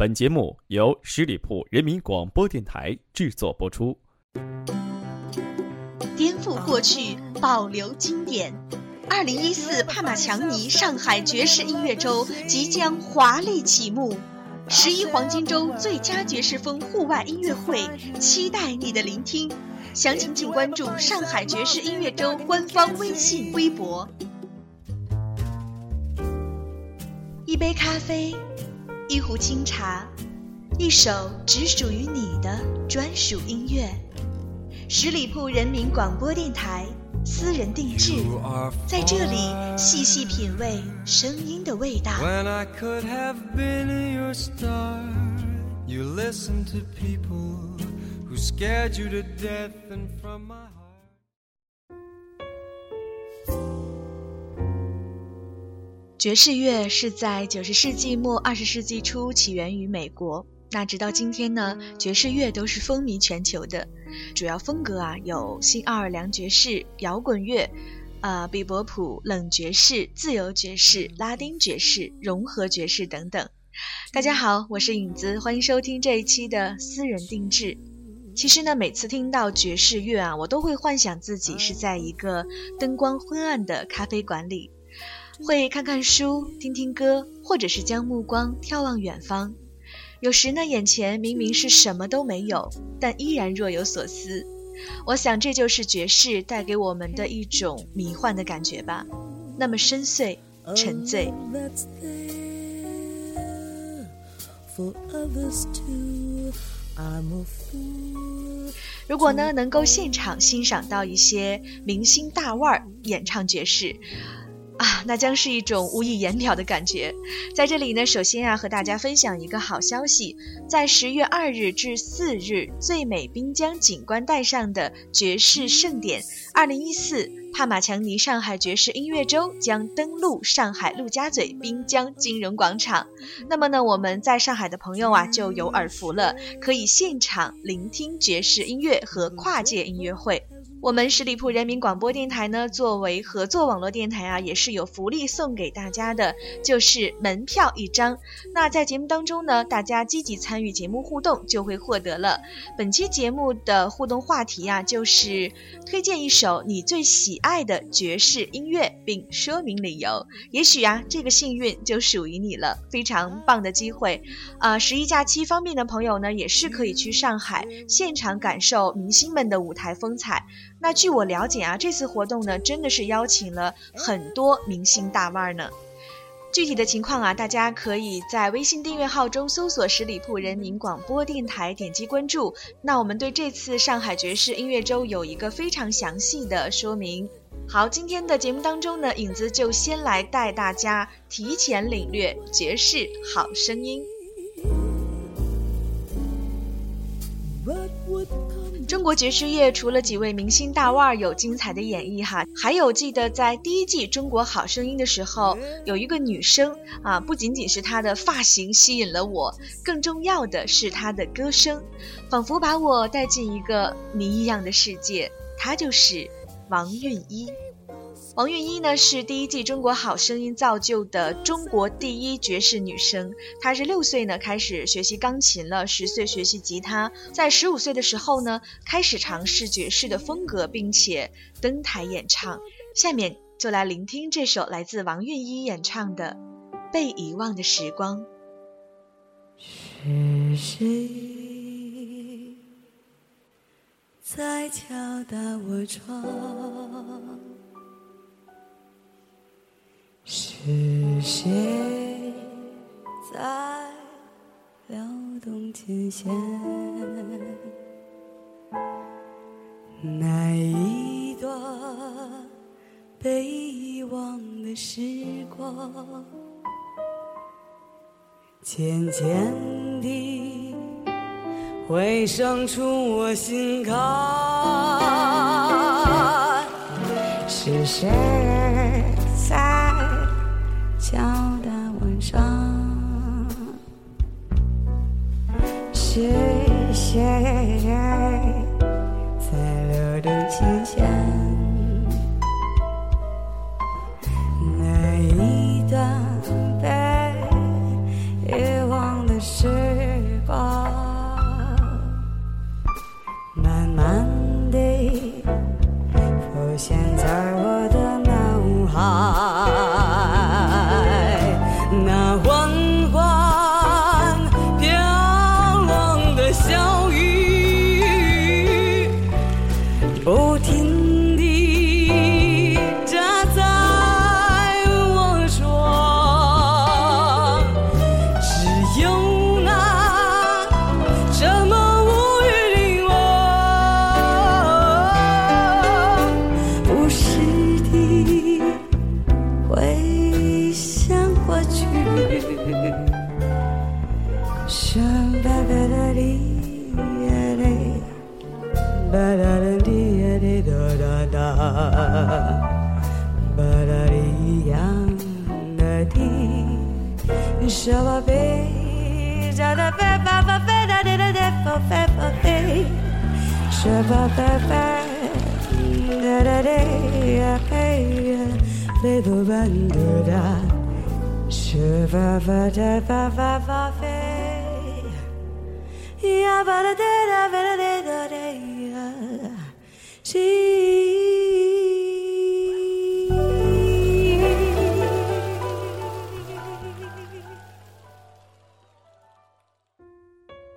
本节目由十里铺人民广播电台制作播出。颠覆过去，保留经典。二零一四帕玛强尼上海爵士音乐周即将华丽启幕，十一黄金周最佳爵士风户外音乐会，期待你的聆听。详情请关注上海爵士音乐周官方微信、微博。一杯咖啡。一壶清茶，一首只属于你的专属音乐。十里铺人民广播电台私人定制，在这里细细品味声音的味道。爵士乐是在九十世纪末二十世纪初起源于美国，那直到今天呢，爵士乐都是风靡全球的。主要风格啊有新奥尔良爵士、摇滚乐、啊比伯普、冷爵士、自由爵士、拉丁爵士、融合爵士等等。大家好，我是影子，欢迎收听这一期的私人定制。其实呢，每次听到爵士乐啊，我都会幻想自己是在一个灯光昏暗的咖啡馆里。会看看书，听听歌，或者是将目光眺望远方。有时呢，眼前明明是什么都没有，但依然若有所思。我想这就是爵士带给我们的一种迷幻的感觉吧，那么深邃、沉醉。如果呢，能够现场欣赏到一些明星大腕儿演唱爵士。啊，那将是一种无以言表的感觉。在这里呢，首先啊，和大家分享一个好消息，在十月二日至四日，最美滨江景观带上的爵士盛典二零一四帕玛强尼上海爵士音乐周将登陆上海陆家嘴滨江金融广场。那么呢，我们在上海的朋友啊，就有耳福了，可以现场聆听爵士音乐和跨界音乐会。我们十里铺人民广播电台呢，作为合作网络电台啊，也是有福利送给大家的，就是门票一张。那在节目当中呢，大家积极参与节目互动，就会获得了本期节目的互动话题啊，就是推荐一首你最喜爱的爵士音乐，并说明理由。也许啊，这个幸运就属于你了，非常棒的机会。啊，十一假期方便的朋友呢，也是可以去上海现场感受明星们的舞台风采。那据我了解啊，这次活动呢，真的是邀请了很多明星大腕呢。具体的情况啊，大家可以在微信订阅号中搜索“十里铺人民广播电台”，点击关注。那我们对这次上海爵士音乐周有一个非常详细的说明。好，今天的节目当中呢，影子就先来带大家提前领略爵士好声音。中国爵士乐除了几位明星大腕有精彩的演绎哈，还有记得在第一季《中国好声音》的时候，有一个女生啊，不仅仅是她的发型吸引了我，更重要的是她的歌声，仿佛把我带进一个谜一样的世界。她就是王韵一。王韵一呢是第一季《中国好声音》造就的中国第一爵士女生。她是六岁呢开始学习钢琴了，十岁学习吉他，在十五岁的时候呢开始尝试爵士的风格，并且登台演唱。下面就来聆听这首来自王韵一演唱的《被遗忘的时光》。是谁在敲打我窗？是谁在撩动琴弦？那一段被遗忘的时光，渐渐地回声出我心坎。是谁谁谁 Little bandera, shiva va da va va va she.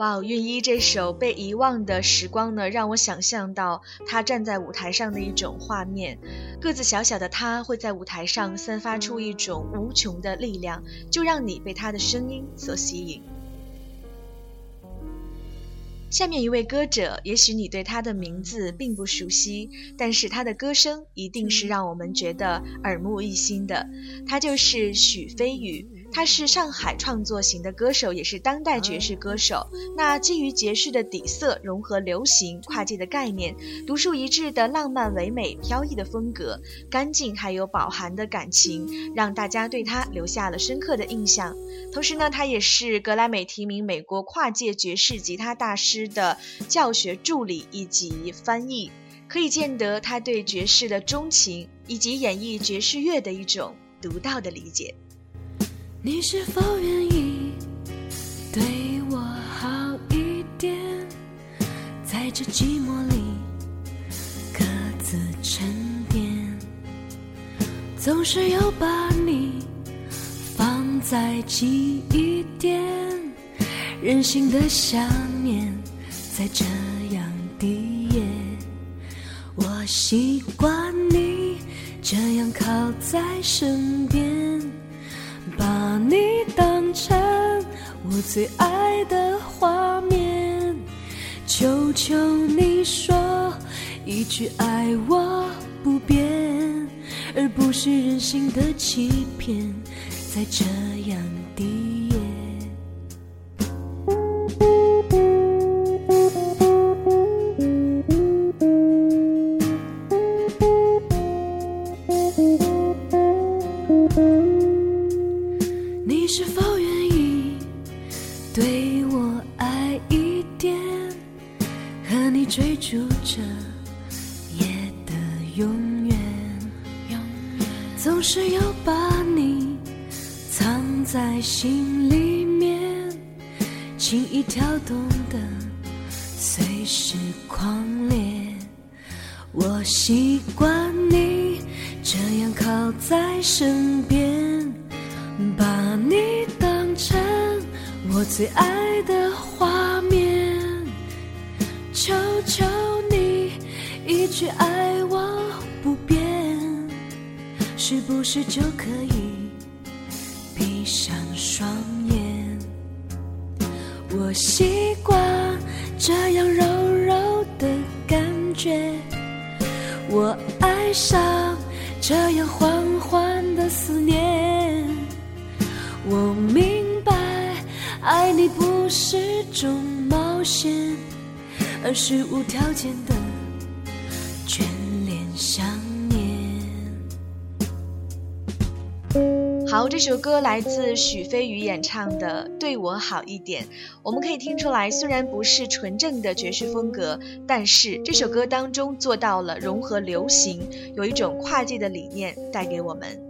哇哦，韵一这首《被遗忘的时光》呢，让我想象到他站在舞台上的一种画面。个子小小的他，会在舞台上散发出一种无穷的力量，就让你被他的声音所吸引。下面一位歌者，也许你对他的名字并不熟悉，但是他的歌声一定是让我们觉得耳目一新的。他就是许飞宇。他是上海创作型的歌手，也是当代爵士歌手。那基于爵士的底色，融合流行跨界的概念，独树一帜的浪漫唯美、飘逸的风格，干净还有饱含的感情，让大家对他留下了深刻的印象。同时呢，他也是格莱美提名美国跨界爵士吉他大师的教学助理以及翻译，可以见得他对爵士的钟情以及演绎爵士乐的一种独到的理解。你是否愿意对我好一点？在这寂寞里各自沉淀，总是要把你放在记忆点，任性的想念在这样低咽。我习惯你这样靠在身边。最爱的画面，求求你说一句爱我不变，而不是任性的欺骗，在这习惯你这样靠在身边，把你当成我最爱的画面。求求你一句爱我不变，是不是就可以闭上双眼？我习惯这样柔柔的感觉。我爱上这样缓缓的思念，我明白，爱你不是种冒险，而是无条件的好，这首歌来自许飞宇演唱的《对我好一点》。我们可以听出来，虽然不是纯正的爵士风格，但是这首歌当中做到了融合流行，有一种跨界的理念带给我们。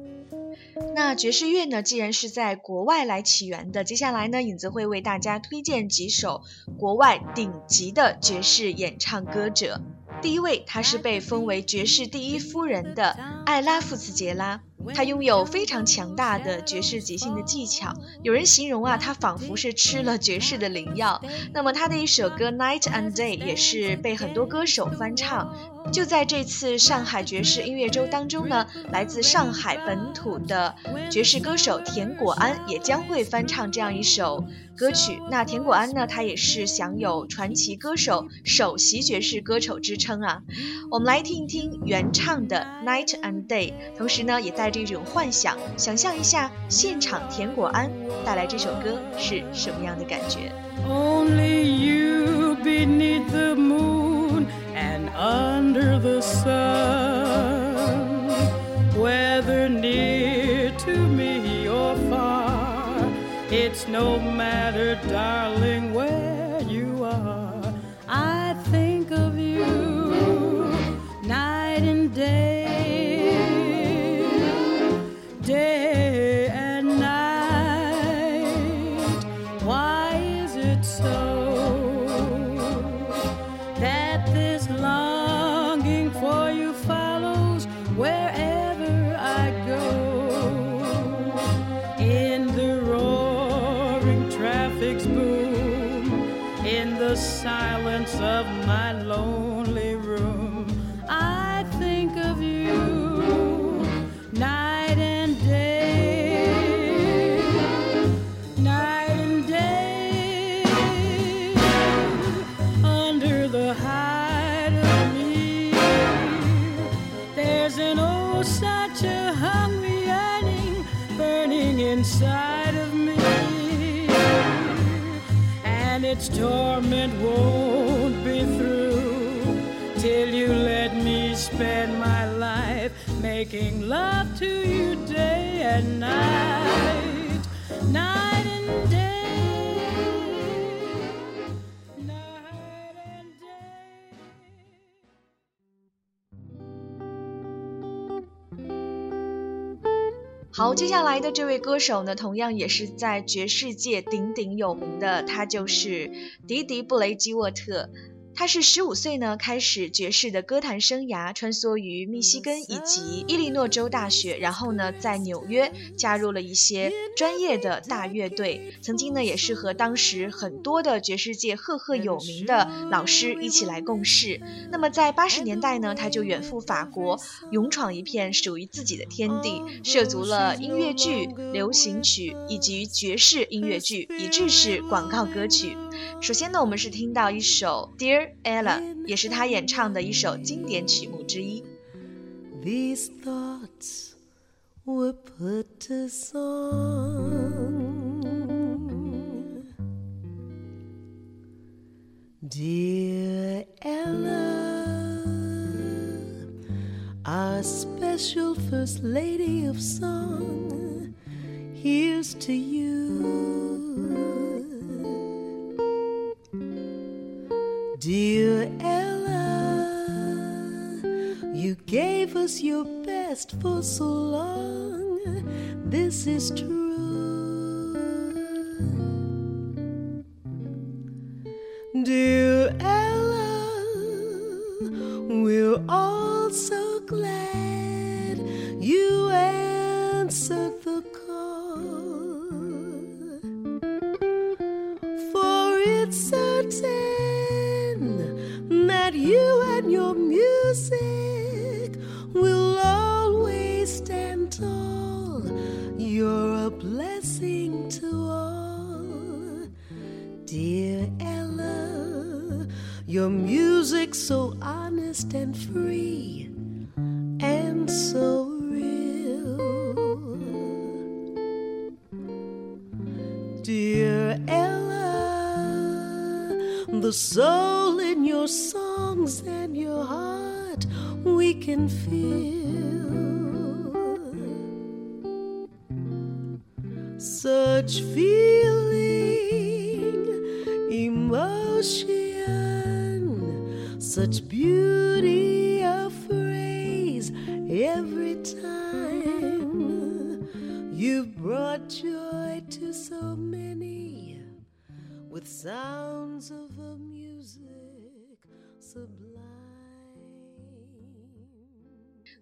那爵士乐呢，既然是在国外来起源的，接下来呢，影子会为大家推荐几首国外顶级的爵士演唱歌者。第一位，她是被封为爵士第一夫人的艾拉·富茨杰拉。他拥有非常强大的爵士即兴的技巧，有人形容啊，他仿佛是吃了爵士的灵药。那么他的一首歌《Night and Day》也是被很多歌手翻唱。就在这次上海爵士音乐周当中呢，来自上海本土的爵士歌手田果安也将会翻唱这样一首歌曲。那田果安呢，他也是享有传奇歌手、首席爵士歌手之称。称啊。我们来听一听原唱的《Night and Day》，同时呢，也带着一种幻想，想象一下现场田果安带来这首歌是什么样的感觉。Only you beneath the moon and under the sun, whether near to me or far, it's no matter, darling, 好，接下来的这位歌手呢，同样也是在爵士界鼎鼎有名的，他就是迪迪布雷基沃特。他是十五岁呢开始爵士的歌坛生涯，穿梭于密西根以及伊利诺州大学，然后呢在纽约加入了一些专业的大乐队。曾经呢也是和当时很多的爵士界赫赫有名的老师一起来共事。那么在八十年代呢，他就远赴法国，勇闯一片属于自己的天地，涉足了音乐剧、流行曲以及爵士音乐剧，以至是广告歌曲。首先呢，我们是听到一首《Dear Ella》，也是他演唱的一首经典曲目之一。 These thoughts were put to song. Dear Ella, our special First Lady of Song, here's to you. Best for so long. This is true. Dear Ella, we're all so glad and free and so real. Dear Ella, the soul in your songs and your heart we can feel. Such feeling, to so many with sounds of a music sublime.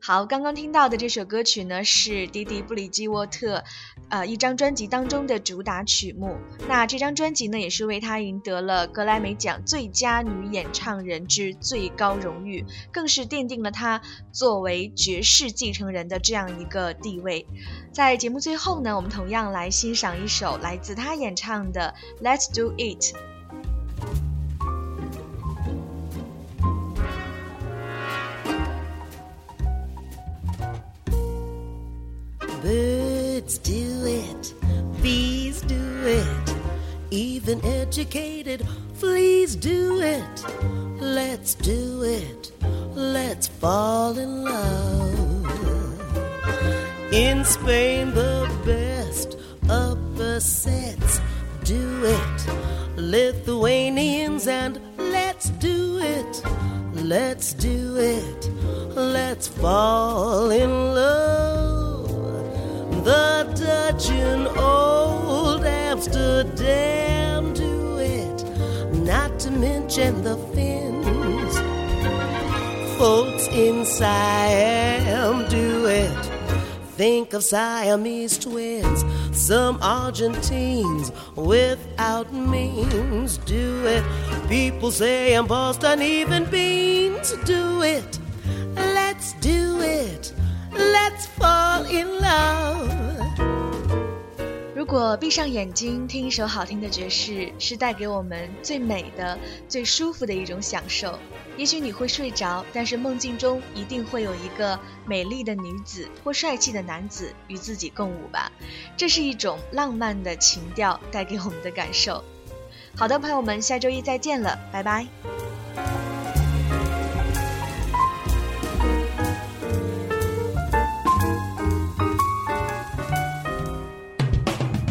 好，刚刚听到的这首歌曲呢，是迪迪布里基沃特，呃，一张专辑当中的主打曲目。那这张专辑呢，也是为他赢得了格莱美奖最佳女演唱人之最高荣誉，更是奠定了她作为爵士继承人的这样一个地位。在节目最后呢，我们同样来欣赏一首来自他演唱的《Let's Do It》。Let's do it. Please do it. Even educated, please do it. Let's do it. Let's fall in love. In Spain, the best upper sets do it. Lithuanians and let's do it. Let's do it. Let's fall in love. The Dutch in old Amsterdam do it. Not to mention the Finns. Folks in Siam do it. Think of Siamese twins, some Argentines without means do it. People say I'm Boston, even beans do it. Let's do 果闭上眼睛听一首好听的爵士，是带给我们最美的、最舒服的一种享受。也许你会睡着，但是梦境中一定会有一个美丽的女子或帅气的男子与自己共舞吧。这是一种浪漫的情调带给我们的感受。好的，朋友们，下周一再见了，拜拜。